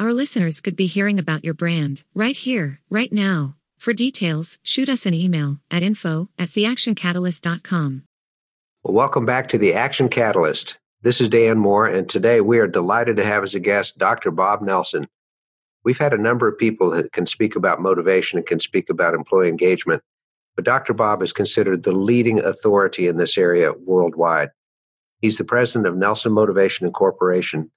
Our listeners could be hearing about your brand right here, right now. For details, shoot us an email at info at theactioncatalyst.com. Well, welcome back to the Action Catalyst. This is Dan Moore, and today we are delighted to have as a guest Dr. Bob Nelson. We've had a number of people that can speak about motivation and can speak about employee engagement, but Dr. Bob is considered the leading authority in this area worldwide. He's the president of Nelson Motivation Incorporation,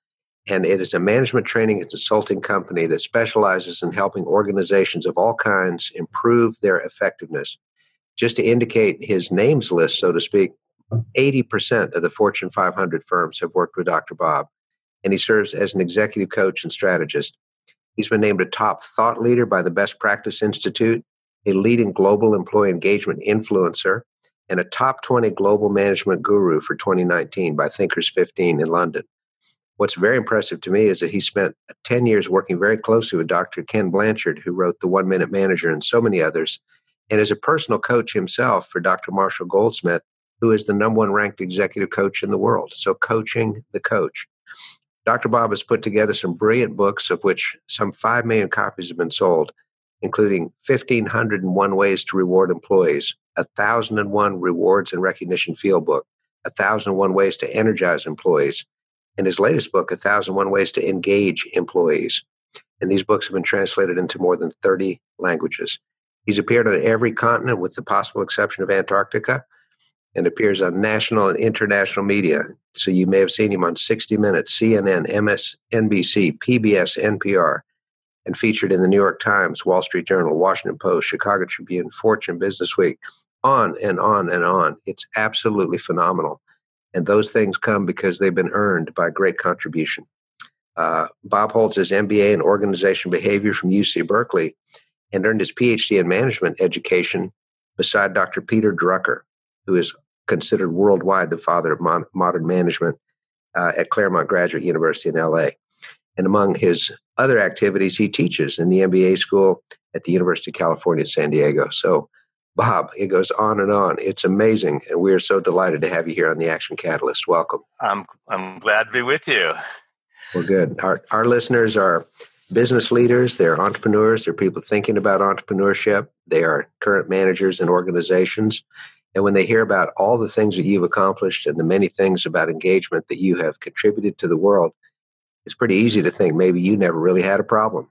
and it is a management training and consulting company that specializes in helping organizations of all kinds improve their effectiveness. Just to indicate his names list, so to speak, 80% of the Fortune 500 firms have worked with Dr. Bob, and he serves as an executive coach and strategist. He's been named a top thought leader by the Best Practice Institute, a leading global employee engagement influencer, and a top 20 global management guru for 2019 by Thinkers50 in London. What's very impressive to me is that he spent 10 years working very closely with Dr. Ken Blanchard, who wrote The One Minute Manager and so many others, and is a personal coach himself for Dr. Marshall Goldsmith, who is the number one ranked executive coach in the world. So, coaching the coach. Dr. Bob has put together some brilliant books, of which some 5 million copies have been sold, including 1,501 Ways to Reward Employees, 1,001 Rewards and Recognition Field Book, 1,001 Ways to Energize Employees, and his latest book, A 1001 Ways to Engage Employees. And these books have been translated into more than 30 languages. He's appeared on every continent with the possible exception of Antarctica and appears on national and international media. So you may have seen him on 60 Minutes, CNN, MSNBC, PBS, NPR, and featured in the New York Times, Wall Street Journal, Washington Post, Chicago Tribune, Fortune Business Week, on and on and on. It's absolutely phenomenal. And those things come because they've been earned by great contribution. Uh, Bob holds his MBA in organization behavior from UC Berkeley and earned his PhD in management education beside Dr. Peter Drucker, who is considered worldwide the father of mon- modern management uh, at Claremont Graduate University in LA. And among his other activities, he teaches in the MBA school at the University of California, San Diego. So Bob, it goes on and on. It's amazing. And we are so delighted to have you here on the Action Catalyst. Welcome. I'm, I'm glad to be with you. Well, good. Our, our listeners are business leaders, they're entrepreneurs, they're people thinking about entrepreneurship, they are current managers in organizations. And when they hear about all the things that you've accomplished and the many things about engagement that you have contributed to the world, it's pretty easy to think maybe you never really had a problem.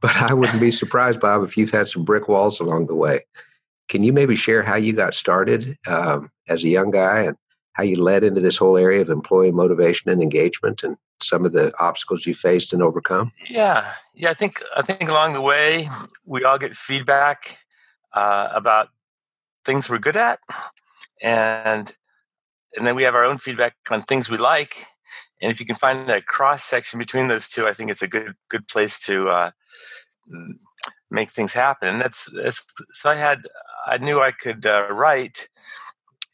But I wouldn't be surprised, Bob, if you've had some brick walls along the way. Can you maybe share how you got started um, as a young guy and how you led into this whole area of employee motivation and engagement and some of the obstacles you faced and overcome? Yeah, yeah. I think I think along the way we all get feedback uh, about things we're good at, and and then we have our own feedback on things we like. And if you can find that cross section between those two, I think it's a good good place to uh, make things happen. And that's, that's so I had I knew I could uh, write,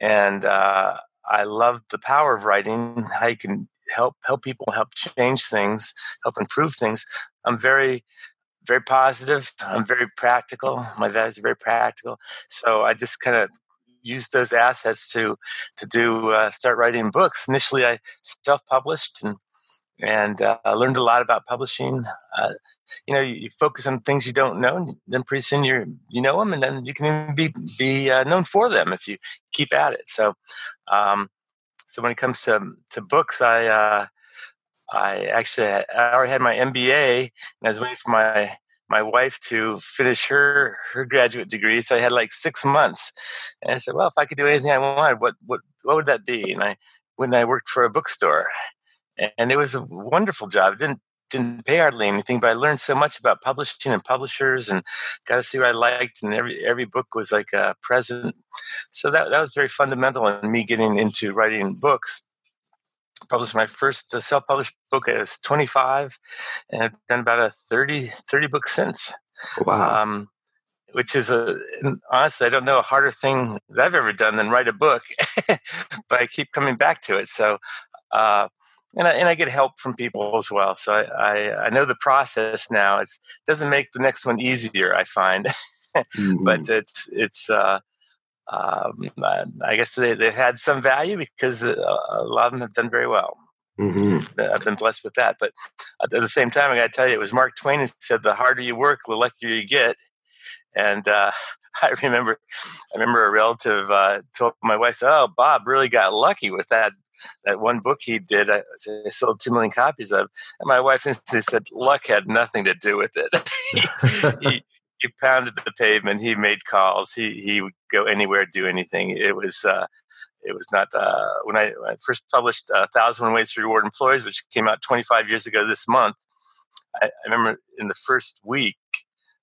and uh, I loved the power of writing. How you can help help people, help change things, help improve things. I'm very very positive. I'm very practical. My values are very practical. So I just kind of used those assets to to do uh, start writing books. Initially, I self published and and uh, I learned a lot about publishing. Uh, you know, you, you, focus on things you don't know, and then pretty soon you you know them, and then you can be be uh, known for them if you keep at it. So, um, so when it comes to to books, I uh, I actually I already had my MBA, and I was waiting for my my wife to finish her her graduate degree. So I had like six months, and I said, "Well, if I could do anything I wanted, what what what would that be?" And I when I worked for a bookstore, and it was a wonderful job. It didn't didn't pay hardly anything, but I learned so much about publishing and publishers, and got to see what I liked. And every every book was like a present. So that that was very fundamental in me getting into writing books. published my first uh, self-published book. I was 25, and I've done about a 30 30 books since. Wow. Um, which is a honestly, I don't know a harder thing that I've ever done than write a book, but I keep coming back to it. So, uh, and I, and I get help from people as well. So I, I, I know the process now. It doesn't make the next one easier, I find, mm-hmm. but it's it's. Uh, um, I guess they, they've had some value because uh, a lot of them have done very well. Mm-hmm. I've been blessed with that. But at the same time, I got to tell you, it was Mark Twain who said, "The harder you work, the luckier you get." And uh, I remember, I remember a relative uh, told my wife, "Oh, Bob really got lucky with that that one book he did. I, I sold two million copies of." And my wife instantly said, "Luck had nothing to do with it." he, he, he, pounded the pavement. He made calls. He he would go anywhere, do anything. It was. Uh, it was not uh, when, I, when, I, first published uh, "Thousand Ways to Reward Employees," which came out 25 years ago this month. I, I remember in the first week,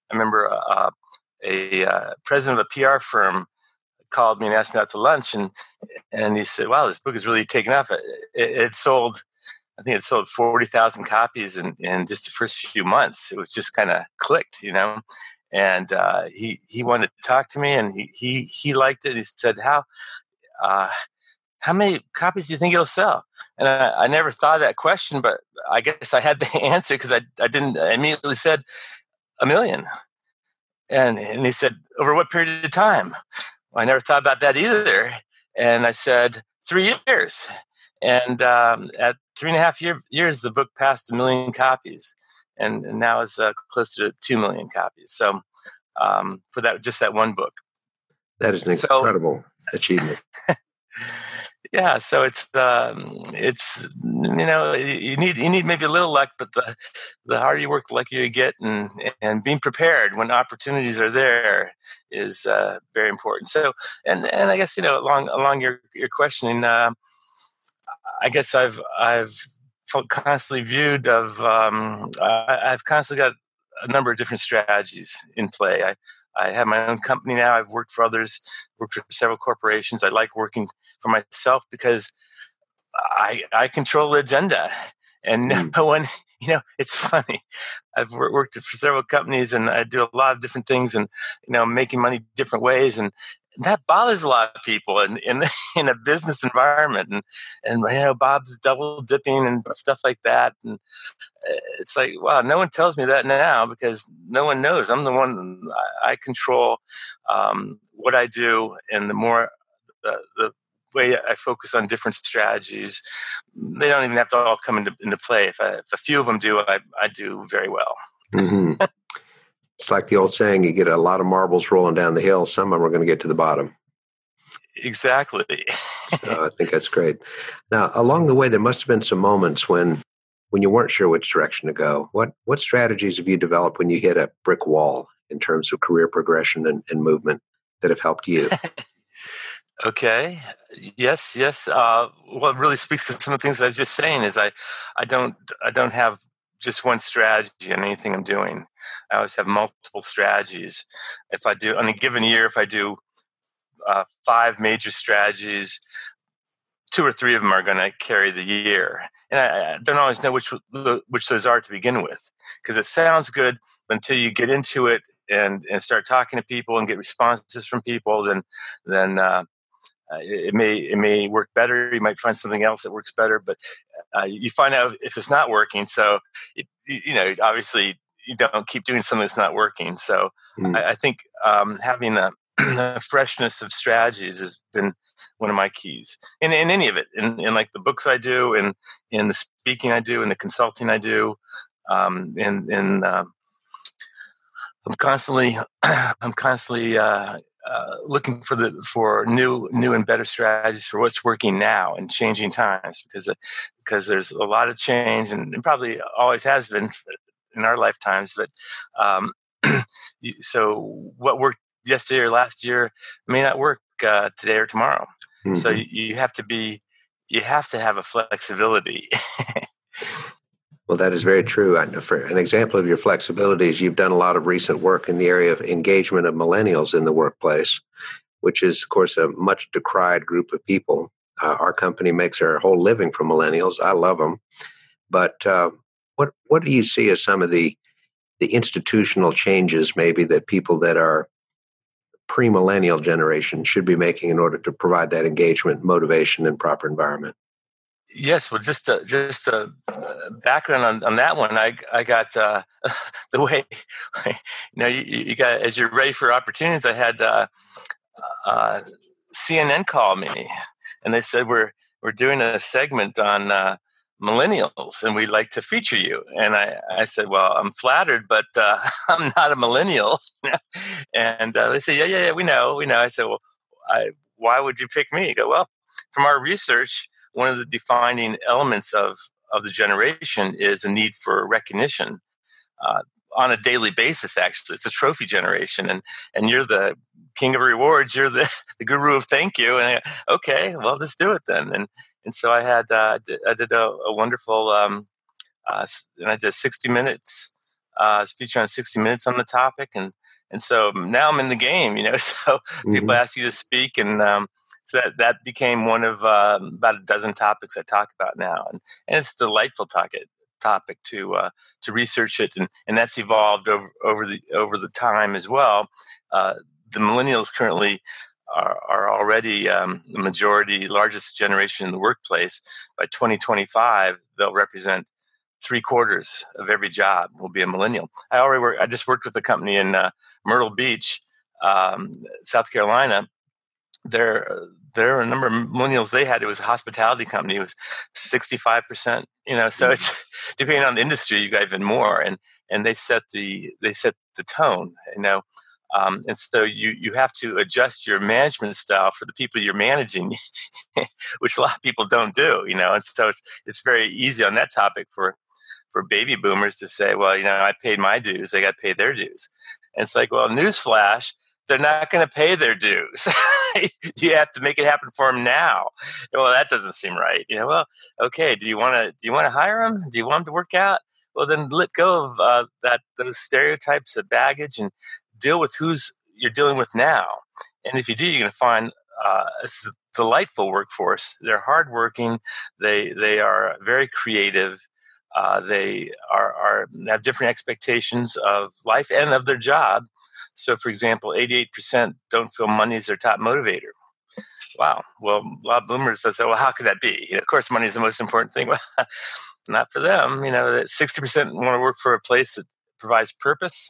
I remember uh, a uh, president of a PR firm called me and asked me out to lunch, and and he said, "Wow, this book is really taken off. It, it sold, I think it sold forty thousand copies in in just the first few months. It was just kind of clicked, you know." And uh, he he wanted to talk to me, and he he he liked it. He said, "How?" Uh, how many copies do you think it'll sell? And I, I, never thought of that question, but I guess I had the answer because I, I didn't I immediately said a million. And, and he said, Over what period of time? I never thought about that either. And I said, Three years. And um, at three and a half year, years, the book passed a million copies. And, and now it's uh, close to 2 million copies. So um, for that, just that one book. That is an incredible achievement. yeah so it's um, it's you know you need you need maybe a little luck but the the harder you work the luckier you get and and being prepared when opportunities are there is uh, very important. So and and i guess you know along along your your questioning uh, i guess i've i've constantly viewed of um, I, i've constantly got a number of different strategies in play. I I have my own company now. I've worked for others, worked for several corporations. I like working for myself because I I control the agenda, and no mm. one. You know, it's funny. I've worked for several companies, and I do a lot of different things, and you know, making money different ways, and that bothers a lot of people in in, in a business environment and and you know Bob's double dipping and stuff like that. And uh, it's like wow no one tells me that now because no one knows. I'm the one I control um, what I do and the more the, the way I focus on different strategies they don't even have to all come into, into play. If, I, if a few of them do I, I do very well. Mm-hmm. It's like the old saying you get a lot of marbles rolling down the hill, some of them are going to get to the bottom. Exactly. so I think that's great. Now, along the way, there must have been some moments when when you weren't sure which direction to go. What what strategies have you developed when you hit a brick wall in terms of career progression and, and movement that have helped you? okay. Yes. Yes. Uh, what really speaks to some of the things I was just saying is I I don't I don't have just one strategy on anything I'm doing. I always have multiple strategies. If I do on a given year, if I do uh, five major strategies, two or three of them are going to carry the year, and I, I, don't always know which which those are to begin with because it sounds good until you get into it and and start talking to people and get responses from people. Then then uh, uh, it, may it may work better. You might find something else that works better, but uh, you find out if it's not working. So it, you know, obviously, you don't keep doing something that's not working. So mm. I, I, think um, having a, a, freshness of strategies has been one of my keys in, in any of it. In, in like the books I do, and in, in the speaking I do, in the consulting I do, um, in in um, I'm constantly I'm constantly uh, uh, looking for the for new new and better strategies for what's working now in changing times because because there's a lot of change and, and probably always has been in our lifetimes but um, so what worked yesterday or last year may not work uh, today or tomorrow mm-hmm. so you, you have to be you have to have a flexibility Well, that is very true. For an example of your flexibility is you've done a lot of recent work in the area of engagement of millennials in the workplace, which is, of course, a much decried group of people. Uh, our company makes our whole living from millennials. I love them. But uh, what what do you see as some of the the institutional changes maybe that people that are pre-millennial generation should be making in order to provide that engagement, motivation, and proper environment? Yes, well, just uh, just uh, background on, on that one. I I got uh, the way you know you, you, got as you're ready for opportunities. I had uh, uh, CNN call me, and they said we're we're doing a segment on millennials and we'd like to feature you. And I, I said, well, I'm flattered, but uh, I'm not a millennial. and they said, yeah, yeah, yeah, we know, we know. I said, well, I, why would you pick me? go, well, from our research, one of the defining elements of, of the generation is a need for recognition. Uh, on a daily basis actually it's a trophy generation and and you're the king of rewards you're the, the guru of thank you and I, okay well let's do it then and and so I had uh, I did a, a wonderful um, uh, and I did 60 minutes uh, feature on 60 minutes on the topic and and so now I'm in the game you know so mm-hmm. people ask you to speak and um, so that, that became one of uh, about a dozen topics I talk about now and, and it's a delightful topic topic to uh, to research it and, and that's evolved over over the over the time as well uh, the millennials currently are, are already um, the majority, largest generation in the workplace. By 2025, they'll represent three quarters of every job will be a millennial. I already work. I just worked with a company in uh, Myrtle Beach, um, South Carolina. There, there are a number of millennials they had. It was a hospitality company. It was 65 percent. You know, so it's depending on the industry, you got even more. And and they set the they set the tone. You know, um, and so you, you have to adjust your management style for the people you're managing, which a lot of people don't do, you know. And so it's, it's very easy on that topic for, for baby boomers to say, well, you know, I paid my dues, they got to pay their dues. And it's like, well, newsflash, they're not going to pay their dues. you have to make it happen for them now. Well, that doesn't seem right. You know, well, okay, do you want to do you want to hire them? Do you want them to work out? Well, then let go of uh, that those stereotypes of baggage and deal with who's you're dealing with now. And if you do, you're going to find uh, a delightful workforce. They're hardworking. They they are very creative. Uh, they are, are have different expectations of life and of their job. So, for example, 88% don't feel money is their top motivator. Wow. Well, a lot of boomers say, well, how could that be? You know, of course, money is the most important thing. Well, not for them. You know, 60% want to work for a place that provides purpose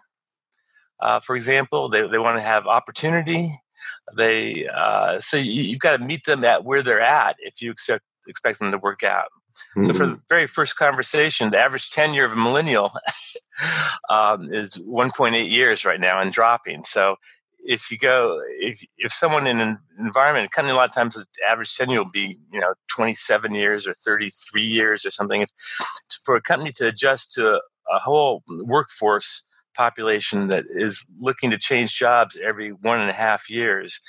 uh, for example. They, they want to have opportunity. They uh, so you, have got to meet them at where they're at if you expect expect them to work out. Mm-hmm. So for mm-hmm. the very first conversation, the average tenure of a millennial um, is 1.8 years right now and dropping. So if you go, if, if someone in an environment, kind of a lot of times the average tenure will be, you know, 27 years or 33 years or something. If, for a company to adjust to a, a whole workforce population that is looking to change jobs every one and a half years,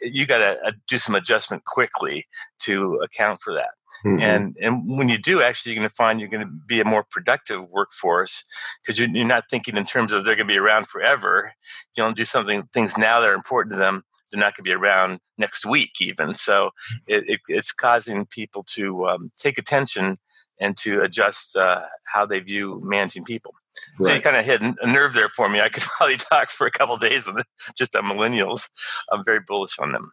you got to uh, do some adjustment quickly to account for that. Mm-hmm. And and when you do, actually, you're going to find you're going to be a more productive workforce because you're, you're not thinking in terms of they're going to be around forever. You don't do something things now that are important to them. They're not going to be around next week, even. So it, it, it's causing people to um, take attention and to adjust uh, how they view managing people. So right. you kind of hit a nerve there for me. I could probably talk for a couple days on just on millennials. I'm very bullish on them.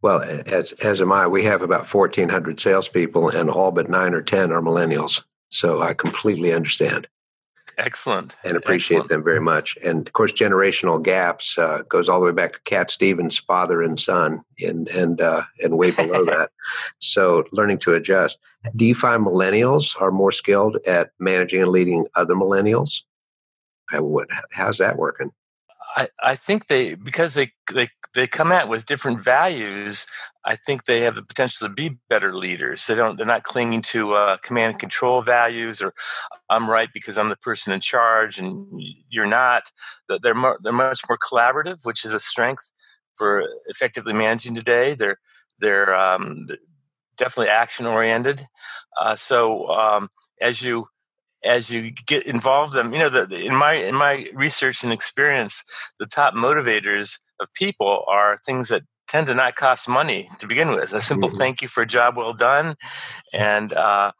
Well, as as am I. We have about 1,400 salespeople, and all but nine or ten are millennials. So I completely understand. Excellent. And appreciate Excellent. them very much. And of course, generational gaps uh, goes all the way back to Cat Stevens' father and son, and and uh, and way below that. So learning to adjust. Do you find millennials are more skilled at managing and leading other millennials? How's that working? I, I think they because they they they come at with different values. I think they have the potential to be better leaders. They don't. They're not clinging to uh, command and control values, or I'm right because I'm the person in charge and you're not. They're they're much more collaborative, which is a strength for effectively managing today. They're they're um, definitely action oriented. Uh, so um, as you as you get involved them you know the, in my in my research and experience the top motivators of people are things that tend to not cost money to begin with. A simple mm-hmm. thank you for a job well done, and uh,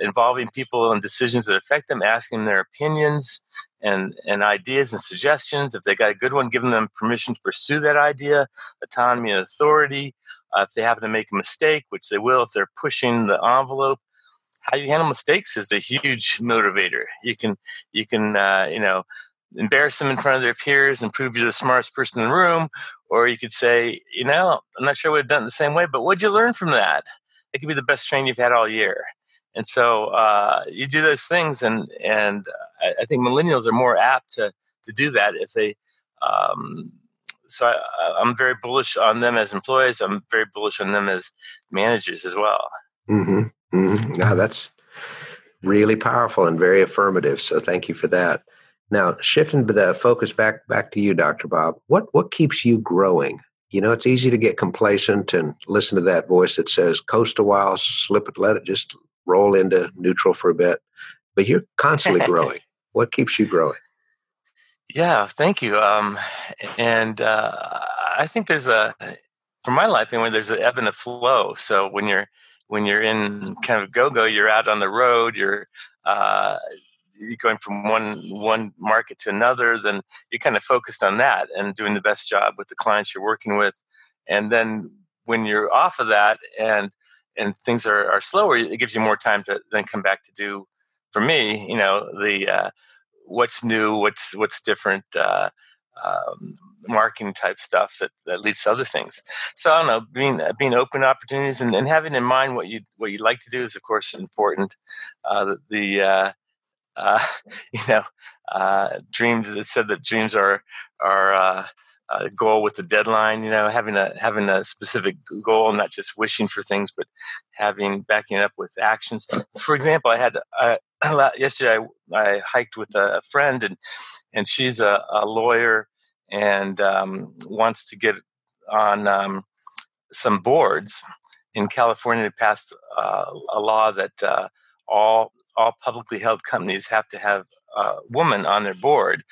involving people in decisions that affect them, asking their opinions and, and ideas and suggestions. If they got a good one, giving them permission to pursue that idea, autonomy and authority. Uh, if they happen to make a mistake, which they will if they're pushing the envelope, how you handle mistakes is a huge motivator. You can you can uh, you know embarrass them in front of their peers and prove you're the smartest person in the room, or you could say, you know, I'm not sure we would have done it the same way, but what'd you learn from that? It could be the best training you've had all year. And so uh, you do those things, and and I, I, think millennials are more apt to to do that if they. Um, so I, am very bullish on them as employees. I'm very bullish on them as managers as well. Mm-hmm. Mm-hmm. Now that's really powerful and very affirmative. So thank you for that. Now shifting the focus back back to you, Dr. Bob. What what keeps you growing? You know, it's easy to get complacent and listen to that voice that says, "Coast a while, slip it, let it just roll into neutral for a bit, but you're constantly growing. what keeps you growing? Yeah, thank you. Um, and uh, I think there's a, for my life anyway, there's an ebb and a flow. So when you're when you're in kind of go go, you're out on the road, you're uh, you're going from one one market to another. Then you're kind of focused on that and doing the best job with the clients you're working with. And then when you're off of that and and things are, are slower, it gives you more time to then come back to do. For me, you know, the uh, what's new, what's what's different, uh, um, marketing type stuff that, that leads to other things. So I don't know, being being open to opportunities and, and having in mind what you what you'd like to do is of course important. Uh, the uh, uh, you know uh, dreams that said that dreams are are a goal with a deadline. You know, having a having a specific goal, not just wishing for things, but having backing it up with actions. For example, I had uh, yesterday I, I, hiked with a friend, and and she's a, a lawyer and um, wants to get on um, some boards in California. Passed uh, a law that uh, all all publicly held companies have to have a woman on their board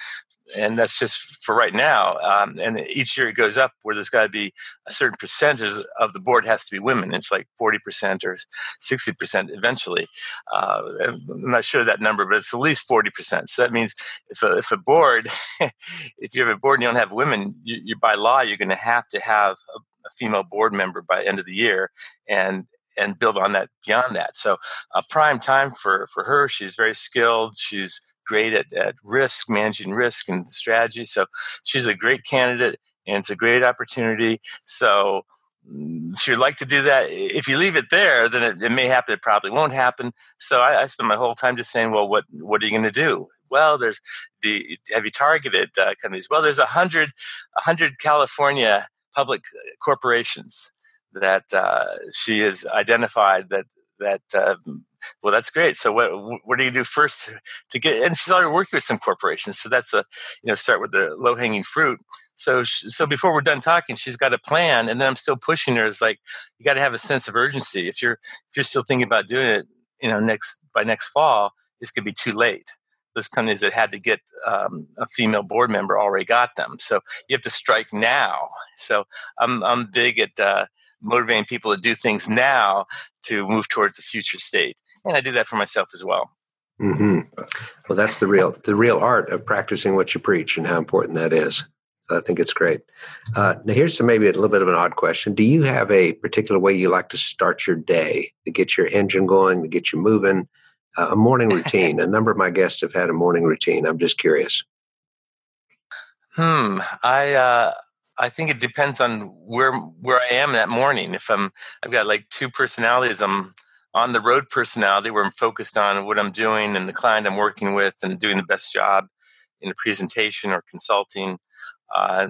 and that's just for right now. Um, and each year it goes up where there's got to be a certain percentage of the board has to be women. It's like 40% or 60% eventually. Uh, I'm not sure that number, but it's at least 40%. So that means if a, if a board, if you have a board and you don't have women, you, you by law, you're going to have to have a, a female board member by end of the year. And and build on that beyond that. So, a uh, prime time for for her. She's very skilled. She's great at, at risk, managing risk and strategy. So she's a great candidate and it's a great opportunity. So mm, she'd like to do that. If you leave it there, then it, it may happen. It probably won't happen. So I, I spend my whole time just saying, well, what, what are you going to do? Well, there's the, have you targeted uh, companies? Well, there's a hundred, a hundred California public corporations that uh, she has identified that that uh, well, that's great. So what what do you do first to get? And she's already working with some corporations, so that's a you know start with the low hanging fruit. So so before we're done talking, she's got a plan, and then I'm still pushing her. It's like you got to have a sense of urgency. If you're if you're still thinking about doing it, you know, next by next fall, this could be too late. Those companies that had to get um, a female board member already got them. So you have to strike now. So I'm I'm big at uh, motivating people to do things now to move towards the future state and i do that for myself as well. Mm-hmm. well that's the real the real art of practicing what you preach and how important that is. So i think it's great. Uh, now here's some maybe a little bit of an odd question. Do you have a particular way you like to start your day to get your engine going to get you moving? Uh, a morning routine. A number of my guests have had a morning routine. I'm just curious. Hmm. I uh I think it depends on where where I am that morning. If I'm, I've got like two personalities. I'm on the road personality where I'm focused on what I'm doing and the client I'm working with and doing the best job in a presentation or consulting. Uh,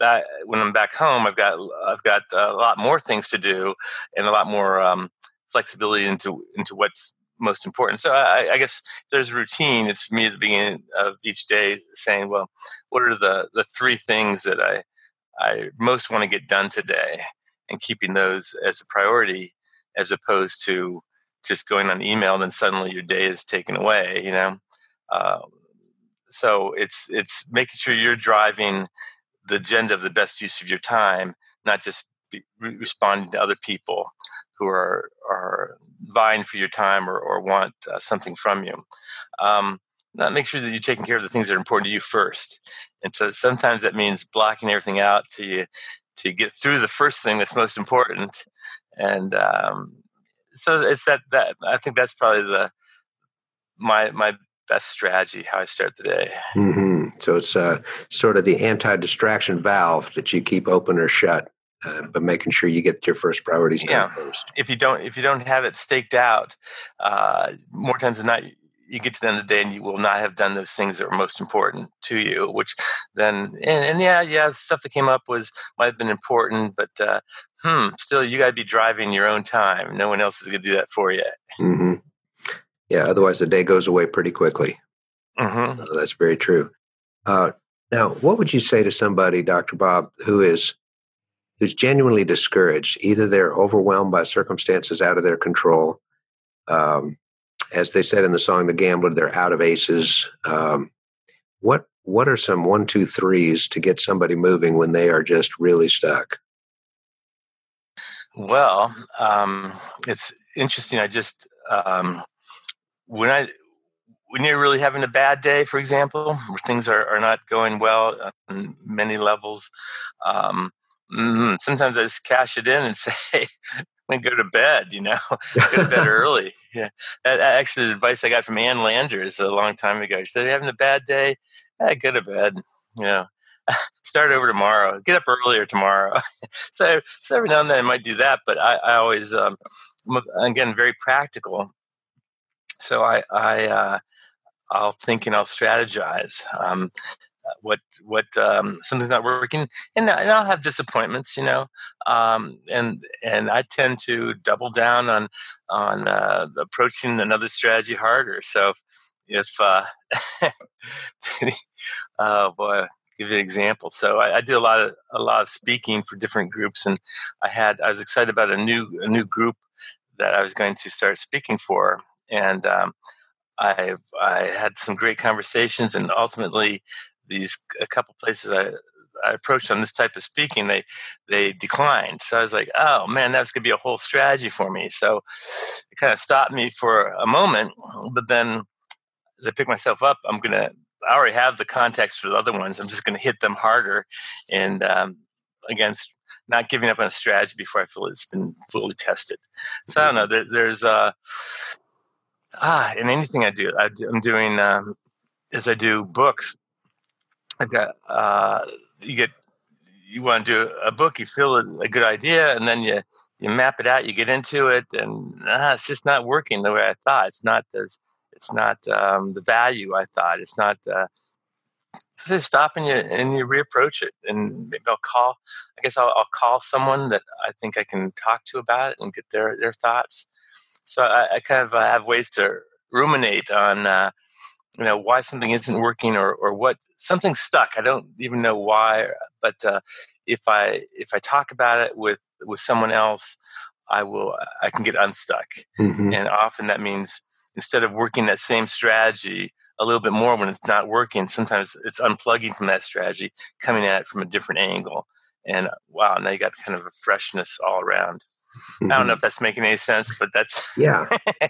that when I'm back home, I've got I've got a lot more things to do and a lot more um, flexibility into into what's most important. So I, I, guess there's a routine. It's me at the beginning of each day saying, well, what are the the three things that I I most want to get done today and keeping those as a priority as opposed to just going on email and then suddenly your day is taken away, you know? Um, so it's, it's making sure you're driving the agenda of the best use of your time, not just responding to other people who are are vying for your time or, or want uh, something from you. Um, make sure that you're taking care of the things that are important to you first. And so sometimes that means blocking everything out to you to get through the first thing that's most important. And um, so it's that that I think that's probably the my my best strategy how I start the day. Mm-hmm. So it's uh, sort of the anti-distraction valve that you keep open or shut, uh, but making sure you get your first priorities done yeah. first. If you don't, if you don't have it staked out, uh, more times than not, you get to the end of the day and you will not have done those things that were most important to you. Which then, and, and yeah, yeah, stuff that came up was might have been important, but uh, hmm, still, you got to be driving your own time. No one else is going to do that for you. Mm-hmm. Yeah, otherwise the day goes away pretty quickly. Mm-hmm. Uh, that's very true. Uh, now, what would you say to somebody, Dr. Bob, who is who's genuinely discouraged? Either they're overwhelmed by circumstances out of their control, um, as they said in the song "The Gambler," they're out of aces. Um, what what are some one, two, threes to get somebody moving when they are just really stuck? Well, um, it's interesting. I just um, when I when you're really having a bad day, for example, where things are, are not going well on many levels, um, mm, sometimes I just cash it in and say, I'm go to bed, you know, go to bed early. Yeah. That, actually, the advice I got from Ann Landers a long time ago. She said, having a bad day, eh, go to bed, you know, start over tomorrow, get up earlier tomorrow. so, so every now and then I might do that, but I, I always, um, again, very practical so I, I uh, I'll think and I'll strategize. Um, what what um, something's not working, and, and, I'll have disappointments, you know. Um, and and I tend to double down on on uh, approaching another strategy harder. So if uh, oh boy, give you an example. So I, I do a lot of a lot of speaking for different groups, and I had I was excited about a new a new group that I was going to start speaking for, and um, I I had some great conversations, and ultimately, these a couple places I I approached on this type of speaking, they they declined. So I was like, oh man, that's gonna be a whole strategy for me. So it kind of stopped me for a moment, but then as I pick myself up, I'm gonna I already have the context for the other ones. I'm just gonna hit them harder, and um, against not giving up on a strategy before I feel it's been fully tested. So I don't know. There, there's uh, ah, in anything I do, I am doing um, as I do books. I've got uh, you get you want to do a book, you feel a, a, good idea, and then you you map it out, you get into it, and ah, it's just not working the way I thought. It's not as it's not um, the value I thought. It's not. Uh, so stop and you and you reapproach it, and maybe I'll call. I guess I'll, I'll call someone that I think I can talk to about it and get their their thoughts so I, I kind of have ways to ruminate on, uh, you know, why something isn't working or, or what something's stuck. I don't even know why, but uh, if I if I talk about it with with someone else, I will I can get unstuck, mm-hmm. and often that means instead of working that same strategy a little bit more when it's not working, sometimes it's unplugging from that strategy, coming at it from a different angle, and wow, now you got kind of a freshness all around. I don't know if that's making any sense, but that's yeah.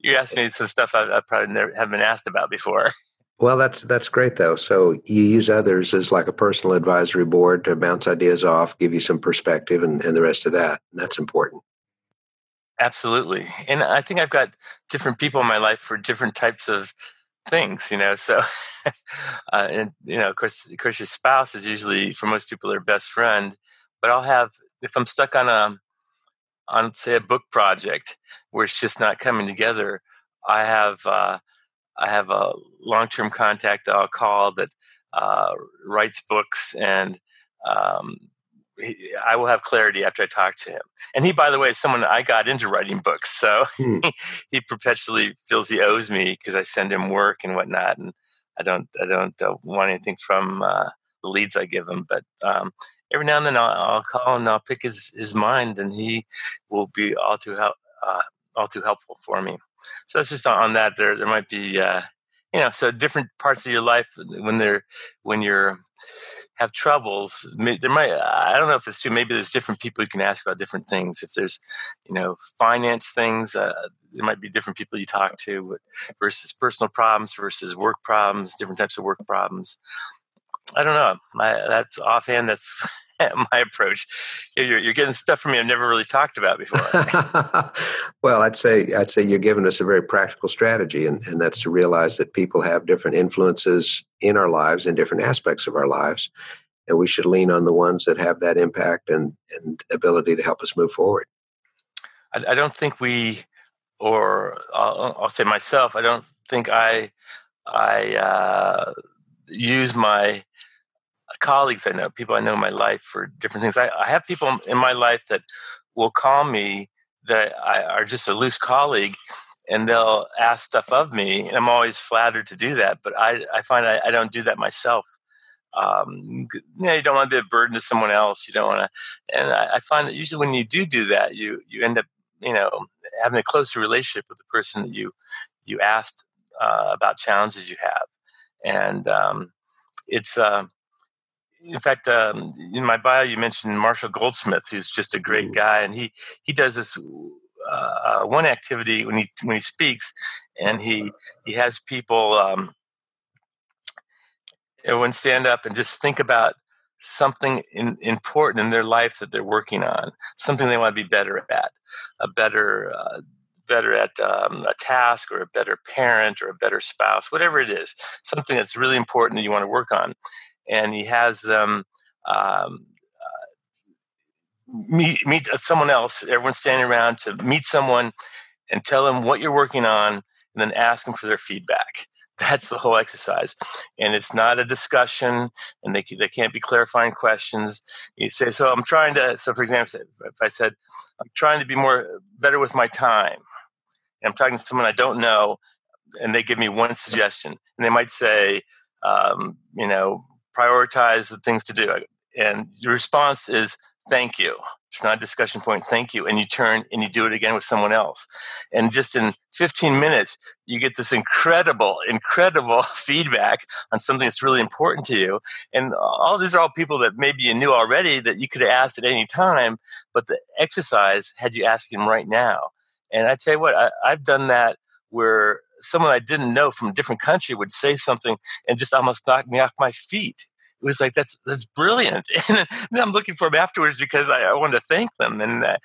you asked me some stuff I, I probably never have been asked about before. Well, that's that's great though. So you use others as like a personal advisory board to bounce ideas off, give you some perspective, and, and the rest of that. And that's important. Absolutely, and I think I've got different people in my life for different types of things. You know, so uh, and you know, of course, of course, your spouse is usually for most people their best friend. But I'll have if I'm stuck on a on say a book project where it's just not coming together, I have uh, I have a long term contact I'll call that uh, writes books and um, he, I will have clarity after I talk to him. And he, by the way, is someone I got into writing books, so hmm. he perpetually feels he owes me because I send him work and whatnot, and I don't I don't uh, want anything from uh, the leads I give him. But um, every now and then I'll, I'll, call and I'll pick his, his mind, and he will be all too help, uh, all too helpful for me. So that's just on that. There there might be uh, you know, so different parts of your life when they're when you're have troubles, there might I don't know if it's true. Maybe there's different people you can ask about different things. If there's you know finance things, uh, there might be different people you talk to versus personal problems versus work problems, different types of work problems. I don't know. My, that's offhand. That's my approach. You're, you're, getting stuff from me I've never really talked about before. well, I'd say I'd say you're giving us a very practical strategy, and, and that's to realize that people have different influences in our lives in different aspects of our lives, and we should lean on the ones that have that impact and and ability to help us move forward. I, I don't think we, or I'll, I'll, say myself, I don't think I I uh, use my colleagues I know, people I know in my life for different things. I, I have people in my life that will call me that I, are just a loose colleague and they'll ask stuff of me and i'm always flattered to do that but i, I find I, I don't do that myself um, you know you don't want to be a burden to someone else you don't want to and I, I, find that usually when you do do that you you end up you know having a closer relationship with the person that you you asked uh, about challenges you have and um, it's uh, in fact, um, in my bio, you mentioned Marshall Goldsmith, who's just a great guy, and he he does this uh, one activity when he when he speaks, and he he has people um, everyone stand up and just think about something in, important in their life that they're working on, something they want to be better at, a better uh, better at um, a task or a better parent or a better spouse, whatever it is, something that's really important that you want to work on and he has them um, uh, meet meet someone else. Everyone's standing around to meet someone and tell them what you're working on, and then ask them for their feedback. That's the whole exercise, and it's not a discussion, and they they can't be clarifying questions. You say, "So I'm trying to." So, for example, if I said, "I'm trying to be more better with my time," and I'm talking to someone I don't know, and they give me one suggestion, and they might say, um, "You know, prioritize the things to do. And your response is thank you. It's not a discussion point, thank you. And you turn and you do it again with someone else. And just in 15 minutes, you get this incredible, incredible feedback on something that's really important to you. And all these are all people that maybe you knew already that you could have asked at any time, but the exercise had you asking them right now. And I tell you what, I, I've done that where someone I didn't know from a different country would say something and just almost knock me off my feet. It was like that's that's brilliant, and then I'm looking for them afterwards because I, I wanted to thank them, and uh,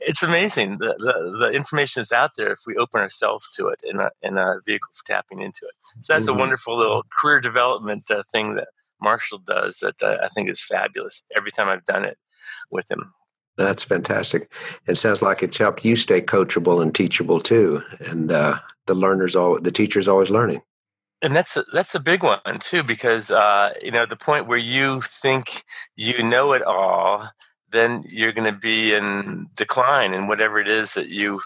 it's amazing. The, the, the information is out there if we open ourselves to it in a in a vehicle for tapping into it. So that's mm-hmm. a wonderful little career development uh, thing that Marshall does that uh, I think is fabulous. Every time I've done it with him, that's fantastic. It sounds like it's helped you stay coachable and teachable too. And uh, the learners, all the teachers, always learning. And that's a, that's a big one too, because uh, you know the point where you think you know it all, then you're going to be in decline in whatever it is that you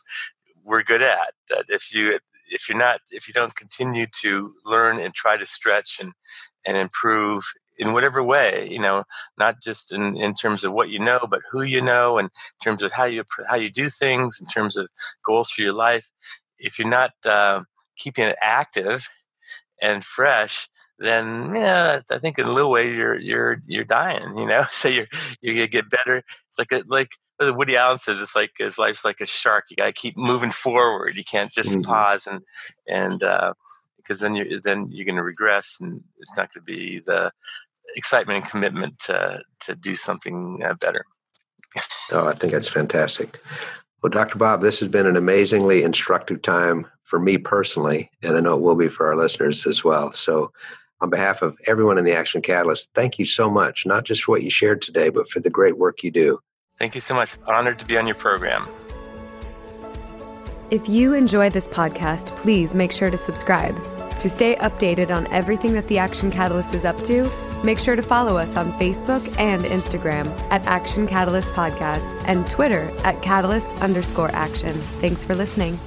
were good at. That if you if you're not if you don't continue to learn and try to stretch and and improve in whatever way you know not just in, in terms of what you know but who you know and in terms of how you how you do things in terms of goals for your life if you're not uh, keeping it active and fresh then yeah i think in a little way you're you're you're dying you know so you're you're gonna get better it's like a, like Woody Allen says it's like his life's like a shark. You got to keep moving forward. You can't just mm-hmm. pause and and uh, because then you then you're going to regress, and it's not going to be the excitement and commitment to to do something uh, better. oh, I think that's fantastic. Well, Dr. Bob, this has been an amazingly instructive time for me personally, and I know it will be for our listeners as well. So, on behalf of everyone in the Action Catalyst, thank you so much, not just for what you shared today, but for the great work you do. Thank you so much. Honored to be on your program. If you enjoy this podcast, please make sure to subscribe. To stay updated on everything that the Action Catalyst is up to, make sure to follow us on Facebook and Instagram at Action Catalyst Podcast and Twitter at Catalyst underscore action. Thanks for listening.